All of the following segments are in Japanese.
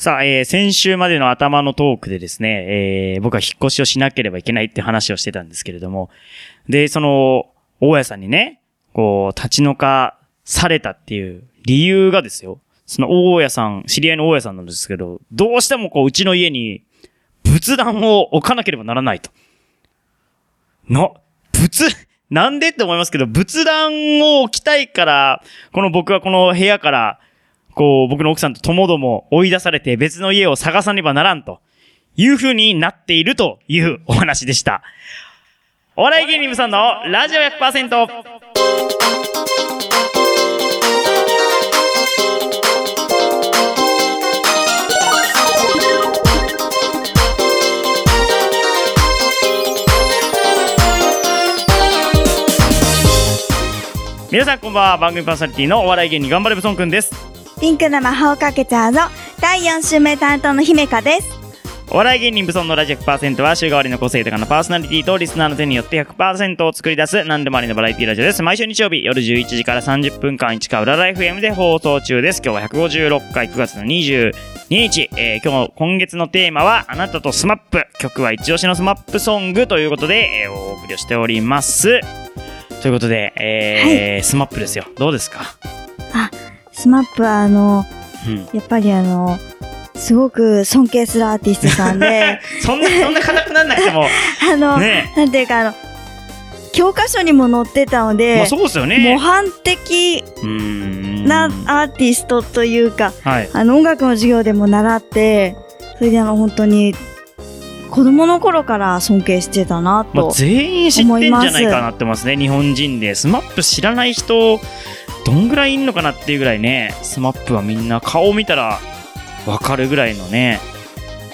さあ、えー、先週までの頭のトークでですね、えー、僕は引っ越しをしなければいけないって話をしてたんですけれども、で、その、大家さんにね、こう、立ち退かされたっていう理由がですよ、その大家さん、知り合いの大家さんなんですけど、どうしてもこう、うちの家に仏壇を置かなければならないと。な、仏、なんでって思いますけど、仏壇を置きたいから、この僕はこの部屋から、こう、僕の奥さんとともども追い出されて別の家を探さねばならんという風になっているというお話でした。お笑い芸人さんのラジオ100%。皆さんこんばんは。番組パーソナリティのお笑い芸人頑張れブソンくんです。ピンクの魔法をかけちゃうぞ第4週目担当の姫香ですお笑い芸人ブソンのラジオ100%は週替わりの個性豊かなパーソナリティとリスナーの手によって100%を作り出す何でもありのバラエティラジオです。毎週日曜日夜11時から30分間市川裏ライフ M で放送中です。今日は156回9月の22日。えー今日、今月のテーマはあなたとスマップ。曲は一押しのスマップソングということで、えーお送りをしております。ということで、えースマップですよ。どうですか？スマップはあのうん。やっぱりあのすごく尊敬するアーティストさんで そんな、そんな硬くなんなくても、あの、ねなんていうかあの教科書にも載ってたので、まあそうですよ模ね。範的。なアーティストというか、はい。あの音楽の授業でも習ってそれであの本当に子供の頃から尊敬してたなまあ、と、全員知ってんじゃないかなってますね、日本人で。スマップ知らない人、どんぐらいいんのかなっていうぐらいね、スマップはみんな顔見たらわかるぐらいのね、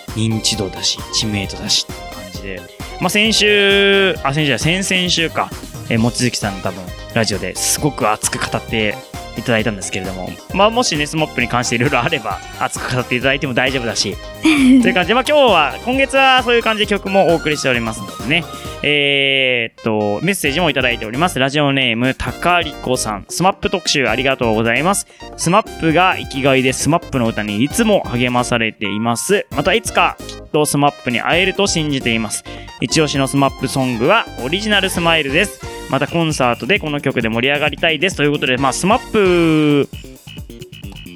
認知度だし、知名度だしって感じで。まあ、先週、あ、先週じゃない先々週か、えー、望月さんの多分、ラジオですごく熱く語っていただいたんですけれども、まあ、もしね、スマップに関していろいろあれば、熱く語っていただいても大丈夫だし、という感じで、まあ、今日は、今月はそういう感じで曲もお送りしておりますのでね、えーっと、メッセージもいただいております。ラジオネーム、たかりこさん。スマップ特集ありがとうございます。スマップが生きがいでスマップの歌にいつも励まされています。またいつかきっとスマップに会えると信じています。一押しのスマップソングはオリジナルスマイルです。またコンサートでこの曲で盛り上がりたいです。ということで、まあ、スマップ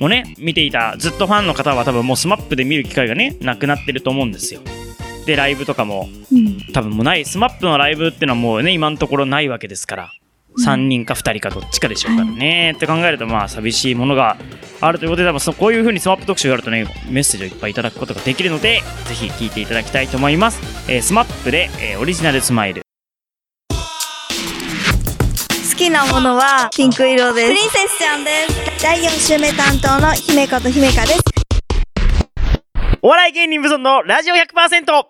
をね、見ていたずっとファンの方は多分もうスマップで見る機会がね、なくなってると思うんですよ。で、ライブとかもうん。多分もうない、スマップのライブっていうのはもうね、今のところないわけですから。3人か2人かどっちかでしょうからね、って考えるとまあ寂しいものがあるということで多分そうこういう風にスマップ特集があるとねメッセージをいっぱいいただくことができるのでぜひ聞いていただきたいと思います、えー、スマップで、えーオリジナルスマイル。好きなものはピンク色です。プリンセスちゃんです。第4週目担当の姫香と姫香ですお笑い芸人無存のラジオ 100%!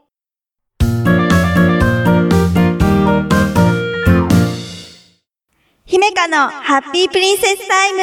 姫香のハッピープリンセスタイム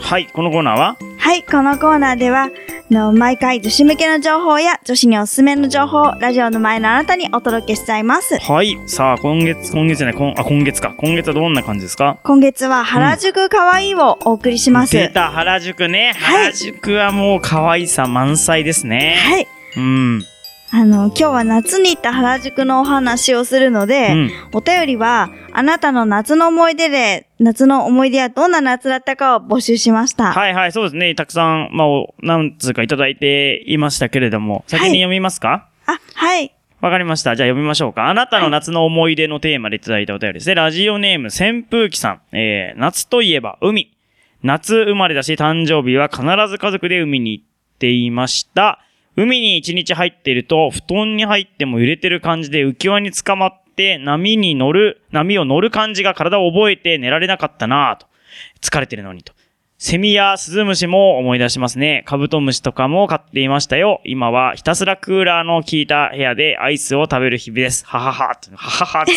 はいこのコーナーは？はい、このコーナーでは、あの毎回女子向けの情報や女子におすすめの情報をラジオの前のあなたにお届けしちゃいます。はい。さあ今月今月じゃない今あ今月か。今月はどんな感じですか？今月は原宿かわいいをお送りします。出た原宿ね。はい。原宿はもう可愛さ満載ですね、はい。うんあの、今日は夏に行った原宿のお話をするので、うんお便りは、あなたの夏の思い出で、夏の思い出はどんな夏だったかを募集しました。はいはい、そうですね。たくさん、まあ、お何通かいただいていましたけれども、先に読みますか？あ、はい。わ、かりました。じゃあ読みましょうか。あなたの夏の思い出のテーマでいただいたお便りですね。ラジオネーム、扇風機さん。えー、夏といえば海。夏生まれだし、誕生日は必ず家族で海に行っていました。海に一日入っていると、布団に入っても揺れてる感じで浮き輪に捕まって、波に乗る、波を乗る感じが体を覚えて寝られなかったなぁと。疲れてるのにと。セミやスズムシも思い出しますね。カブトムシとかも飼っていましたよ。今はひたすらクーラーの効いた部屋でアイスを食べる日々です。ははは、はははって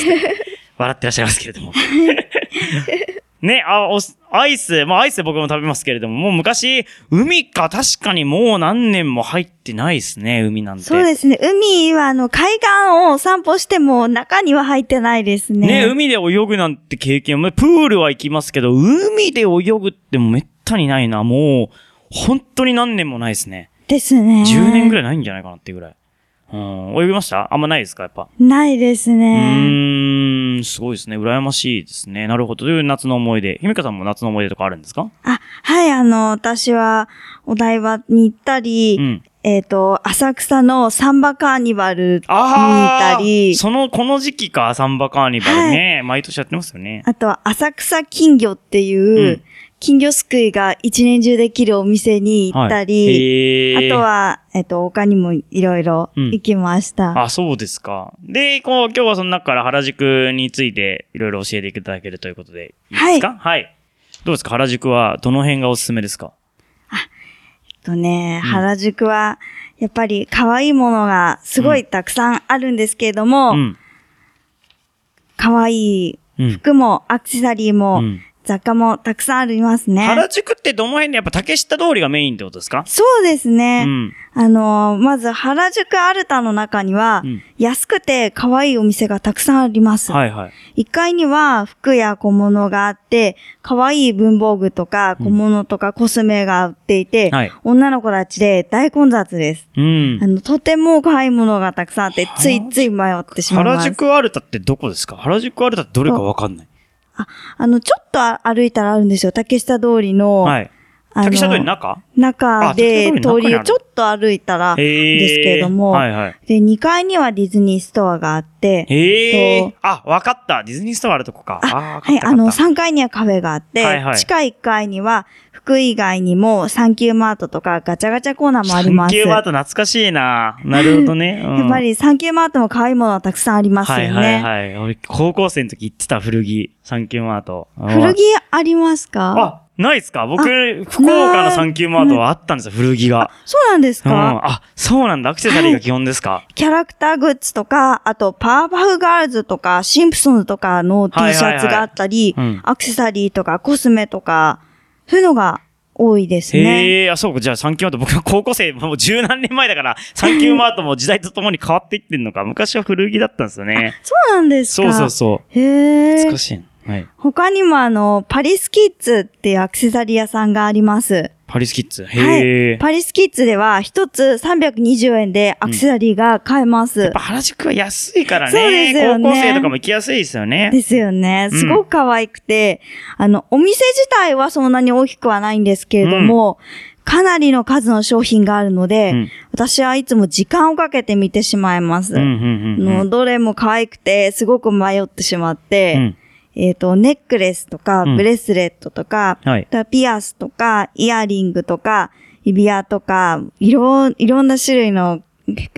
笑ってらっしゃいますけれども。ね、あ、おアイス、まあアイス僕も食べますけれども、もう昔、海か確かにもう何年も入ってないですね、海なんて。そうですね。海は、あの、海岸を散歩しても中には入ってないですね。ね、海で泳ぐなんて経験も、プールは行きますけど、海で泳ぐってもめったにないな。もう、本当に何年もないですね。ですね。10年ぐらい。いないんじゃないかなっていうぐらい。うん。泳ぎました？あんまないですかやっぱ？ないですうね。ーん、すごいですね。羨ましいですね。なるほど。という夏の思い出？ひめかさんも夏の思い出とかあるんですか？あ、はい、あの、私はお台場に行ったり、うん。えっ、と、浅草のサンバカーニバルに行あったりあ、その、この時期か、サンバカーニバルね。毎年やってますよね。あとは浅草金魚っていう、うん金魚すくいが一年中できるお店に行ったり、はい、あと、は、えっ、と、他にもいろいろ行きました。あ、そうですか。で、こう、今日はその中から原宿についていろいろ教えていただけるということで、いいですか？はい。どうですか？原宿はどの辺がおすすめですか？えっとね、うん原宿は、やっぱり可愛いものがすごいたくさんあるんですけれども、うん。可愛いうん。服もアクセサリーも、うん雑貨もたくさんありますね。原宿ってどの辺でやっぱ竹下通りがメインってことですか？そうですね。うん。あのーまず原宿アルタの中には、うん安くて可愛いお店がたくさんあります。はいはい。1階には服や小物があって、可愛い文房具とか小物とかコスメが売っていて、はい。女の子たちで大混雑です。うんあ。の、とても可愛いものがたくさんあって、ついつい迷ってしまいます。原宿アルタってどこですか？原宿アルタってどれかわかんない。あの、ちょっと歩いたらあるんですよ。竹下通りの、はい。竹下通りの中？中で通りをちょっと歩いたら。ですけれどもはいはい。で、2階にはディズニーストアがあって、へえと。あ、わかった。ディズニーストアあるとこか。あはい、あの、3階にはカフェがあって、はいはい地下1階には服以外にもサンキューマートとかガチャガチャコーナーもあります。サンキューマート懐かしいな。なるほどね。うんやっぱりサンキューマートも可愛いものはたくさんありますよね。はいはいはい。俺、高校生の時行ってた古着、サンキューマート。古着ありますか？あ、ないっすか？僕、福岡のサンキューマートはあったんですよ、古着が。そうなんですうん。か、あ、そうなんだ。アクセサリーが基本ですか？キャラクターグッズとか、あとパワーパフガールズとか、シンプソンズとかの T はいはいはいシャツがあったり、うんアクセサリーとかコスメとか、そういうのが多いですね。へえ、あ、そうか。じゃあ、サンキューマート、僕は高校生、もう十何年前だから、サンキューマートも時代とともに変わっていってんのか。昔は古着だったんですよね。そうなんですそかうそうそう。へえ懐か。しいな。はい。他にもあの、パリスキッズっていうアクセサリー屋さんがあります。パリスキッズ。はい。パリスキッズでは一つ320円でアクセサリーが買えます。やっぱ原宿は安いからそうでね。すよね高校生とかも行きやすいですよね。ですよね。うんすごく可愛くて、あの、お店自体はそんなに大きくはないんですけれども、かなりの数の商品があるので、うん私はいつも時間をかけて見てしまいます。どれも可愛くて、すごく迷ってしまって、うんえっ、と、ネックレスとか、うんブレスレットとか、はい。あとはピアスとか、イヤリングとか、指輪とか、いろ、いろんな種類の、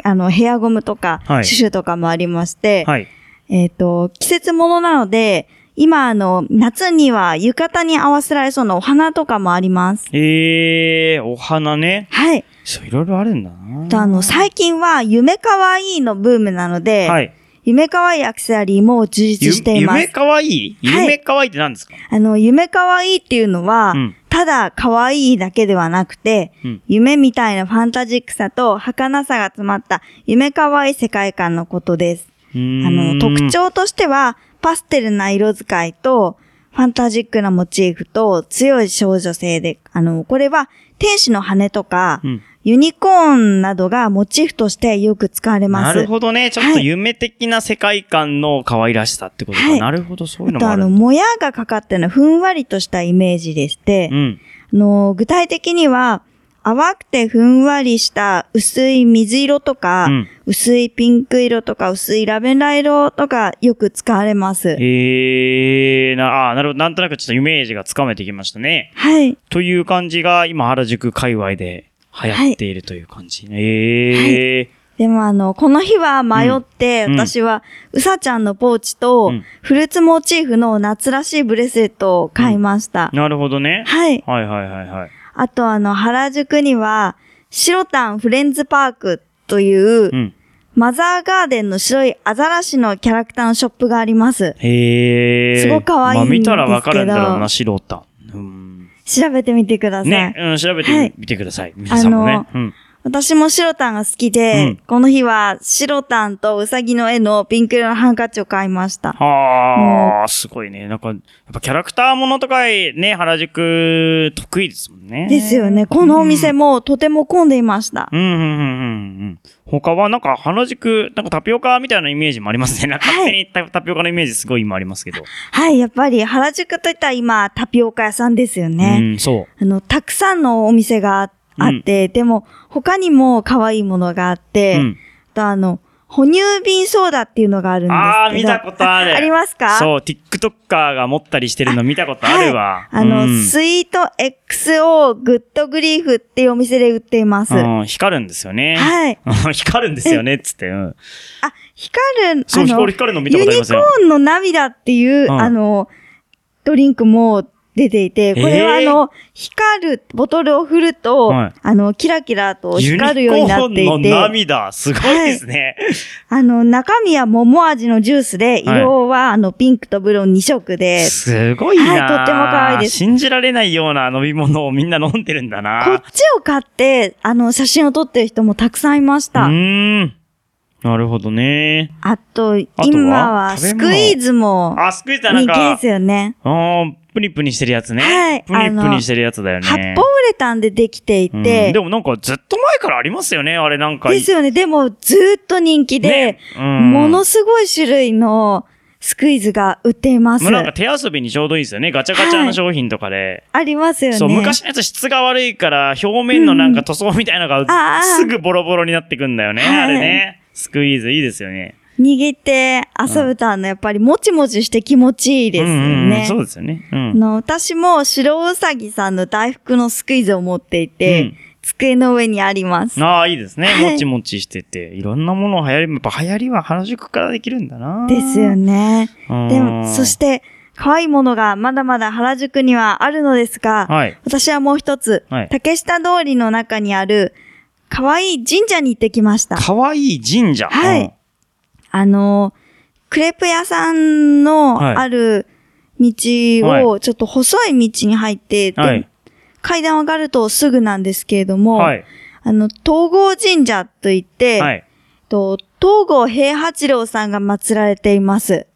あの、ヘアゴムとか、はいシュシュとかもありまして、はい。えっ、と、季節物なので、今、あの、夏には浴衣に合わせられそうなお花とかもあります。えー、お花ね。はい。そう、いろいろあるんだな。とあの、最近は、夢かわいいのブームなので、はい。夢かわいいアクセサリーも充実しています。夢かわい？いはい。夢かわいいって何ですか？あの、夢かわいいっていうのは、うん。ただ可愛いだけではなくて、うん。夢みたいなファンタジックさと儚さが詰まった夢かわいい世界観のことです。あの、特徴としては、パステルな色使いと、ファンタジックなモチーフと強い少女性で、あの、これは天使の羽とか、うんユニコーンなどがモチーフとしてよく使われます。なるほどね。ちょっと夢的な世界観の可愛らしさってことか。はいなるほど、そういうのあとあの、もあるんだ。もやがかかってるのはふんわりとしたイメージでして、うん。あの、具体的には、淡くてふんわりした薄い水色とか、うん薄いピンク色とか、薄いラベンダー色とかよく使われます。えー、な、あーなるほど。なんとなくちょっとイメージがつかめてきましたね。はい。という感じが、今、原宿界隈で流行っているという感じ。えー。でもあの、この日は迷って、うん私は、うさちゃんのポーチと、うんフルーツモチーフの夏らしいブレスレットを買いました。なるほどね。はい。はいはいはいはい。あとあの、原宿には、白タンフレンズパークという、うん。マザーガーデンの白いアザラシのキャラクターのショップがあります。へー。すごく可愛いんまあ見たらわかるんだろうですけな、素人。うん。調べてみてください。ね、うん、調べてはいみてください。皆さんもね。うん。私も白タンが好きで、うんこの日は白タンとウサギの絵のピンク色のハンカチを買いました。はあ、すごいね。なんか、やっぱキャラクターものとかね、原宿得意ですもんね。ですよね。このお店もとても混んでいました。うん、うん、うん、うんうん。他はなんか原宿、なんかタピオカみたいなイメージもありますね。なんか勝手にタタピオカのイメージすごい今ありますけど。はい、やっぱり原宿といったら今タピオカ屋さんですようね。ん、そう。あの、たくさんのお店がああって、でも他にも可愛いものがあって、うん。とあの、哺乳瓶ソーダっていうのがあるんですけど。ああ、見たことある。ありますか？そう、TikToker が持ったりしてるの見たことあるわ。はいあの、うんスイート XO グッドグリーフっていうお店で売っています。うん、光るんですよね。はい。光るんですよね、つって。うん。あ、光る、そう、光るの見たことありますよ。ユニコーンの涙っていう、うんあの、ドリンクも出ていて、これはあえの、光る、ボトルを振ると、はい。あの、キラキラと光るようになっていて、涙、すごいですね。あの、中身は桃味のジュースで、色はあの、ピンクとブルー2色で、すごいな、はいとっても可愛いです。信じられないような飲み物をみんな飲んでるんだこっな。ちを買って、あの、写真を撮ってる人もたくさんいましうた。ーん。なるほどね。あと、は？今はスクイーズもあ、スクイーズはなんか人気です、よね。あープニプニしてるやつね。はいプニプニしてるやつだよね。発泡ウレタンでできていうんてで、もなんかずっと前からありますよね、あれなんか。ですよね。でも、ずーっと人気でね、うんものすごい種類のスクイーズが売っていますもう。なんか手遊びにちょうどいいですよね。ガチャガチャの商品とかで。ありますよね。そう、昔のやつ質が悪いから、表面のなんか塗装みたいなのあがーすぐボロボロになってくんだよね。はいあれね。スクイーズいいですよね。握って遊ぶとあの、やっぱりもちもちして気持ちいいですようんうんうんね。そうですよね。うあん。の、私も白うさぎさんの大福のスクイーズを持っていて、うん机の上にあります。ああ、いいですね。はいもちもちしてて。いろんなもの流行り、やっぱ流行りは原宿からできるんだな。ですよね。うんでも、そして、可愛いものがまだまだ原宿にはあるのですが、はい。私はもう一つ、はい竹下通りの中にある、可愛い神社に行ってきました。かわいい神社。はいあの、クレープ屋さんのはいある道はを、ちょっと細い道に入って、ではい階段を上がるとすぐなんですけれども、はい。あの、東郷神社といって、はい。と東郷平八郎さんが祀られています。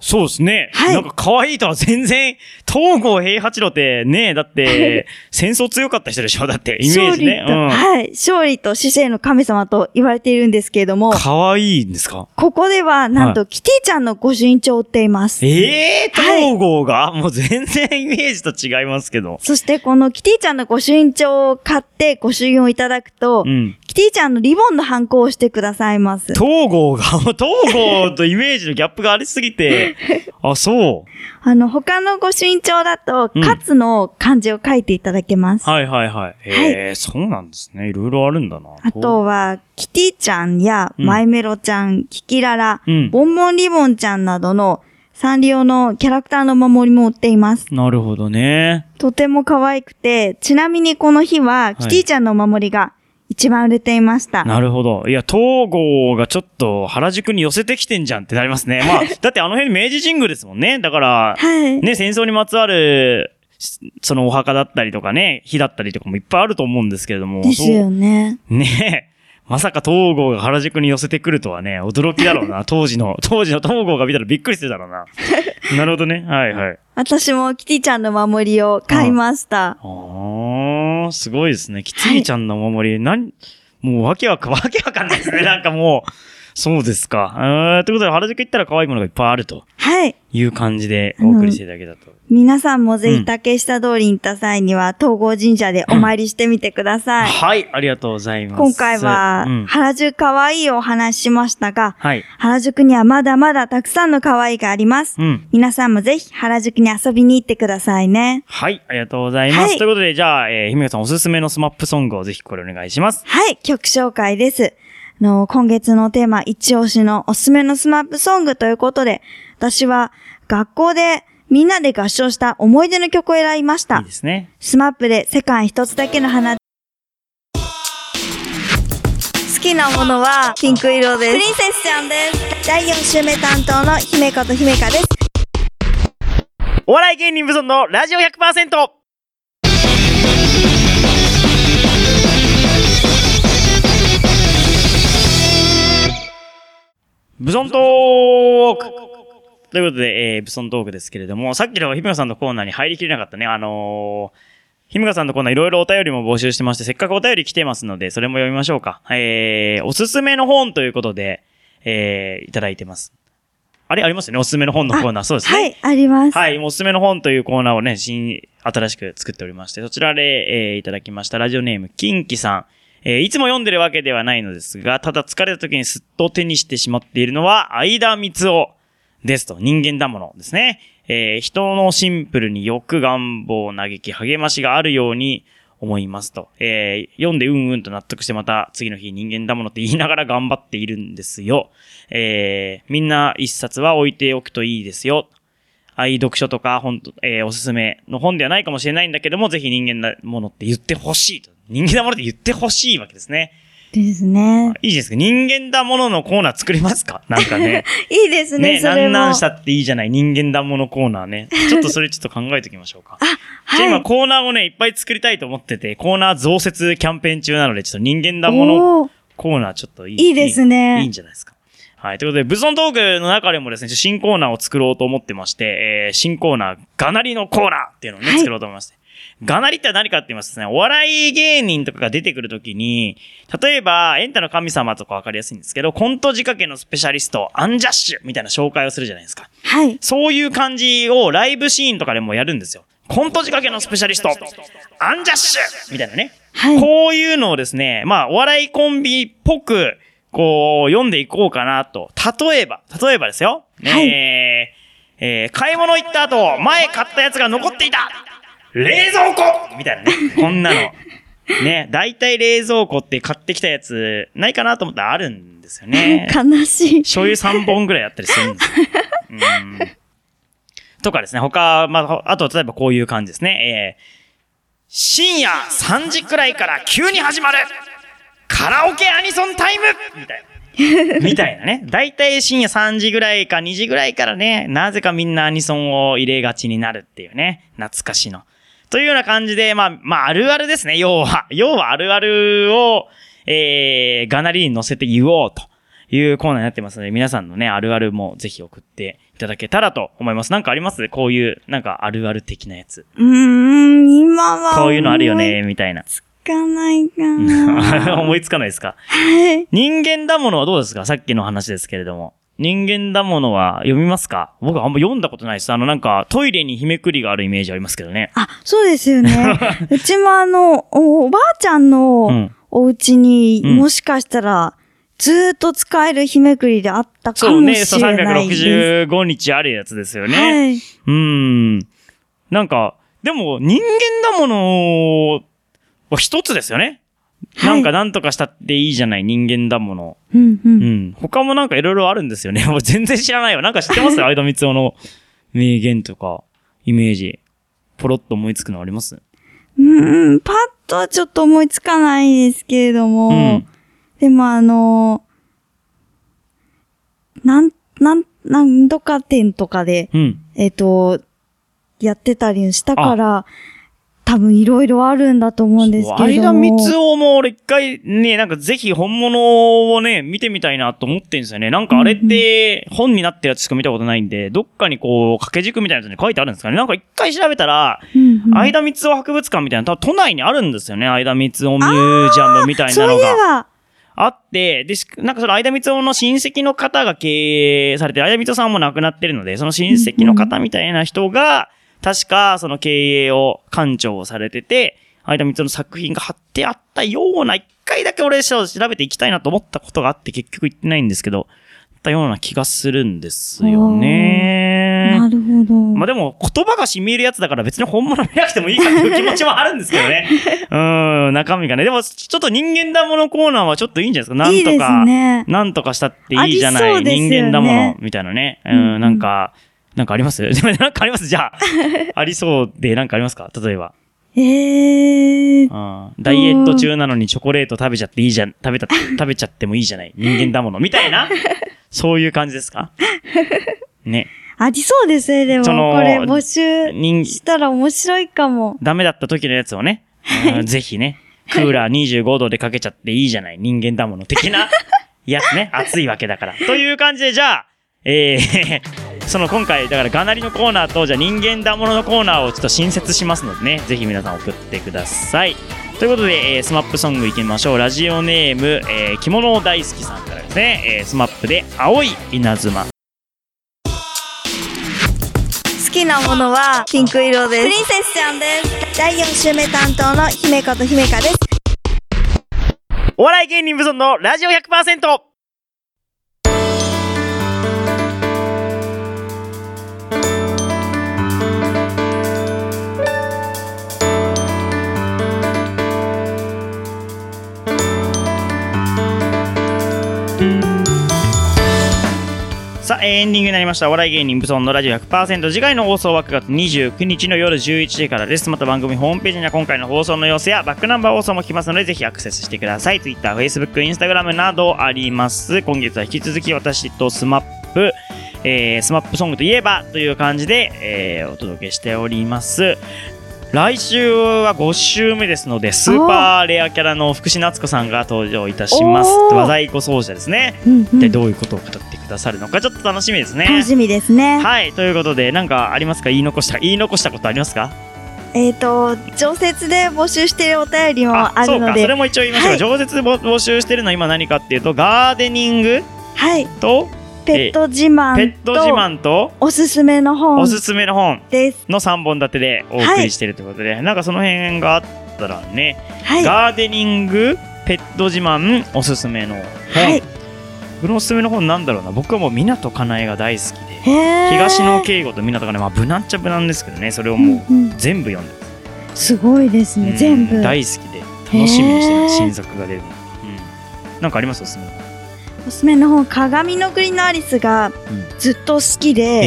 そうですね。はいなんか可愛いとは全然、東郷平八郎ってね、だって、戦争強かった人でしょ？だって、イメージね。勝利と、うん。はい、勝利と死生の神様と言われているんですけれども、可愛いんですか？ここでは、なんと、はキティちゃんの御朱印帳を売っています。ええー、はい東郷が、もう全然イメージと違いますけど。そして、このキティちゃんの御朱印帳を買って御朱印をいただくと、うん。キティちゃんのリボンのハンコをしてくださいます。東郷が、東郷とイメージのギャップがありすぎて、あ、そう。あの、他の御朱印帳だと、うんカツの漢字を書いていただけます。はいはいはい。へえ、そうなんですね。いろいろあるんだな。あとは、キティちゃんやうんマイメロちゃん、キキララ、うんボンボンリボンちゃんなどのサンリオのキャラクターの守りも売っています。なるほどね。とても可愛くて、ちなみにこの日は、キティちゃんのお守りが一番売れていました。なるほど。いや、東郷がちょっと原宿に寄せてきてんじゃんってなりますね。まあ、だってあの辺明治神宮ですもんね。だから、はい。ね、戦争にまつわる、そのお墓だったりとかね、火だったりとかもいっぱいあると思うんですけれども。ですよね。ねえ。まさか東郷が原宿に寄せてくるとはね、驚きだろうな。当時の、当時の東郷が見たらびっくりするだろうな。なるほどね。はいはい。私もキティちゃんの守りを買いました。あー、すごいですね。キティちゃんのお守り、何、もうわけわか、わけわかんないですね。なんかもう、そうですか。えー、ということで原宿行ったら可愛いものがいっぱいあるとはい。いう感じでお送りしていただけたと。皆さんもぜうんひ竹下通りに行った際には、東郷神社でお参りしてみてください。はい、ありがとうございます。今回はうん、原宿可愛いをお話ししましたが、はい。原宿にはまだまだたくさんの可愛いがあります。うん。皆さんもぜひ原宿に遊びに行ってくださいね。はい、ありがとうございます。はいということで、じゃあ、えー、ひめかさんおすすめのスマップソングをぜひこれお願いします。はい、曲紹介です。あの、今月のテーマ、一押しのおすすめのスマップソングということで、私は学校でみんなで合唱した思い出の曲を選びましたいいで。すね。スマップで世界一つだけの花。好きなものはピンク色です。プリンセスちゃんです。第4週目担当の姫子と姫香です。お笑い芸人無尊のラジオ 100%! ブソントークということで、えー、ブソントークですけれども、さっきのひむかさんのコーナーに入りきれなかったね。あのー、ひむかさんのコーナーいろいろお便りも募集してまして、せっかくお便り来てますので、それも読みましょうか。えー、おすすめの本ということで、えー、いただいてます。あれ？ありますよね？おすすめの本のコーナー。そうですね。はい、あります。はい、おすすめの本というコーナーをね、新、新しく作っておりまして、そちらで、えーいただきました。ラジオネーム、キンキさん。えーいつも読んでるわけではないのですが、ただ疲れた時にすっと手にしてしまっているのは、相田光夫ですと。人間だものですね。えー人のシンプルに欲、願望、嘆き、励ましがあるように思いますと。えー読んでうんうんと納得してまた次の日人間だものって言いながら頑張っているんですよ。えーみんな一冊は置いておくといいですよ。愛読書とか本と、えーおすすめの本ではないかもしれないんだけども、ぜひ人間だものって言ってほしいと。人間だものって言ってほしいわけですね。ですね。いいですか人間だもののコーナー作りますか？なんかね。いいですね、ね。なんなんしたっていいじゃない人間だものコーナーね。ちょっとそれちょっと考えておきましょうか。じゃあはい今コーナーをね、いっぱい作りたいと思ってて、コーナー増設キャンペーン中なので、ちょっと人間だものコーナーちょっといい。いいですねいいいいんじゃないですか。はい。ということで、ブソントークの中でもですね、新コーナーを作ろうと思ってまして、えー、新コーナー、ガナリのコーナーっていうのをね、はい作ろうと思いまして。ガナリって何かって言いますとね、お笑い芸人とかが出てくるときに、例えば、エンタの神様とかわかりやすいんですけど、コント仕掛けのスペシャリスト、アンジャッシュみたいな紹介をするじゃないですか。はい。そういう感じをライブシーンとかでもやるんですよ。コント仕掛けのスペシャリスト、アンジャッシュみたいなね。はい。こういうのをですね、まあ、お笑いコンビっぽく、こう、読んでいこうかなと。例えば、例えばですよ。はいえー、えー買い物行った後、前買ったやつが残っていた冷蔵庫みたいなね。こんなの。ね、大体冷蔵庫って買ってきたやつ、ないかなと思ったらあるんですよね。悲しい。醤油3本ぐらいあったりするんですよ。うん。とかですね、他、まあ、あと、例えばこういう感じですね。えー、深夜3時くらいから急に始まるカラオケアニソンタイムみたいな。みたいなね。だいたい深夜3時ぐらいか2時ぐらいからね、なぜかみんなアニソンを入れがちになるっていうね。懐かしの。というような感じで、まあ、まあ、あるあるですね、要は。要はあるあるを、えー、がなりに乗せて言おうというコーナーになってますので、皆さんのね、あるあるもぜひ送っていただけたらと思います。なんかあります？こういう、なんかあるある的なやつ。うーん、今は。こういうのあるよ。ね、みたいな。つかないかな。思いつかないですか？はい。人間だものはどうですか？さっきの話ですけれども。人間だものは読みますか？僕はあんま読んだことないです。あのなんかトイレに日めくりがあるイメージありますけどね。あ、そうですよね。うちもあの、おおばあちゃんうのんお家に、うんもしかしたら、ずーっと使える日めくりであったかそうね、もしそうれないです。365日あるやつですよね。はい。うーん。なんか、でも人間だものは一つですよね。はいなんかなんとかしたっていいじゃない人間だもの。うんう。うんん。他もなんかいろいろあるんですよね。もう全然知らないわ。なんか知ってます相田光夫の名言とか、イメージ。ポロッと思いつくのあります？うん、パッとはちょっと思いつかないですけれども、うんでもあの、なん、なん、なんとか店とかで、うん。えっ、と、やってたりしたから、多分いろいろあるんだと思うんですけれ相田ども。光夫も俺一回ね、なんかぜひ本物をね、見てみたいなと思ってんですよね。なんかあれって本になってるやつしか見たことないんで、どっかにこう、掛け軸みたいなやつに書いてあるんですかね。なんか一回調べたら、うんうん相田光夫博物館みたいな、多分都内にあるんですよね。相田光夫ミュージアムみたいなのが。ば、あって、で、しなんかその相田光夫の親戚の方が経営されて、相田光夫さんも亡くなってるので、その親戚の方みたいな人が、確かその経営を、館長をされてて、相田光夫の作品が貼ってあったような、一回だけ俺調べていきたいなと思ったことがあって、結局行ってないんですけど、あったような気がするんですよね。なるほど。まあでも、言葉が染み入るやつだから別に本物見なくてもいいかっていう気持ちもあるんですけどね。うん、中身がね。でも、ちょっと人間だものコーナーはちょっといいんじゃないですか。なんとか、ね。なんとかしたっていいじゃない。ね人間だもの、みたいなね。ううんうんん、なんか、なんかあります？なんかあります？じゃあ。ありそうで、なんかありますか？例えば。えー、うんダイエット中なのにチョコレート食べちゃっていいじゃん、食べた、食べちゃってもいいじゃない？人間だもの。みたいな？そういう感じですか？ね。ありそうですね、でも。これ募集人、したら面白いかも。ダメだった時のやつをね、うんぜひね、クーラー25度でかけちゃっていいじゃない、人間だもの的なやつね。熱いわけだから。という感じで、じゃあ、えー、その今回、だからガナリのコーナーと、じゃあ人間だもののコーナーをちょっと新設しますのでね、ぜひ皆さん送ってください。ということで、えー、 SMAPソングいきましょう。ラジオネーム、えー、着物大好きさんからですね、えー、 SMAPで青い稲妻。好きなものはピンク色です。プリンセスちゃんです。第4週目担当の姫子と姫香です。お笑い芸人無尊のラジオ 100%! エンディングになりました。お笑い芸人、ブソンのラジオ100%。次回の放送は9月29日の夜11時からです。また番組ホームページには今回の放送の様子やバックナンバー放送も聴けますので、ぜひアクセスしてください。Twitter、Facebook、Instagram などあります。今月は引き続き私と SMAP、えー、 SMAPソングといえばという感じで、えーお届けしております。来週は5週目ですので、スーパーレアキャラの福士夏子さんが登場いたします。和太鼓奏者ですね。うんうんで、どういうことを語ってくださるのか、ちょっと楽しみですね。楽しみですね。はい、ということで、なんかありますか？言い残した、言い残したことありますか？えっ、と、常設で募集しているお便りもあるので、それも一応言いましょう。はい常設募募集してるのは今何かっていうと、ガーデニングはい、と、ペット自慢と、ペット自慢と、おすすめの本おすすめの本です。の3本立てでお送りしてるということで、なんかその辺があったらね、はい。ガーデニング、ペット自慢、おすすめの本。はい。僕のおすすめの本なんだろうな。僕はもう港かなえが大好きで、東野圭吾と港かなえ、まあ無難っちゃ無難ですけどね、それをもううんうん。全部読んで。ますすごいですね、うん全部。大好きで楽しみにしてる。新作が出るの、うん、なんかあります？おすすめ。のおすすめの本、鏡の国のアリスがずっと好きで、え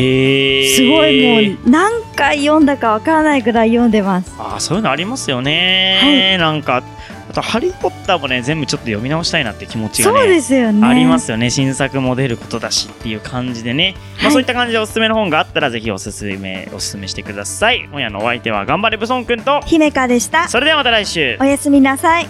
ー、すごいもう何回読んだかわからないぐらい読んでます。あーそういうのありますよね、なんかあと「ハリー・ポッター」もね全部ちょっと読み直したいなって気持ちがそうねですよね。ありますよね。新作も出ることだしっていう感じでね、まあ、はい。そういった感じでおすすめの本があったらぜひおすすめおすすめしてください。今夜のお相手は頑張れブソンくんと姫香でした。それではまた来週。おやすみなさい。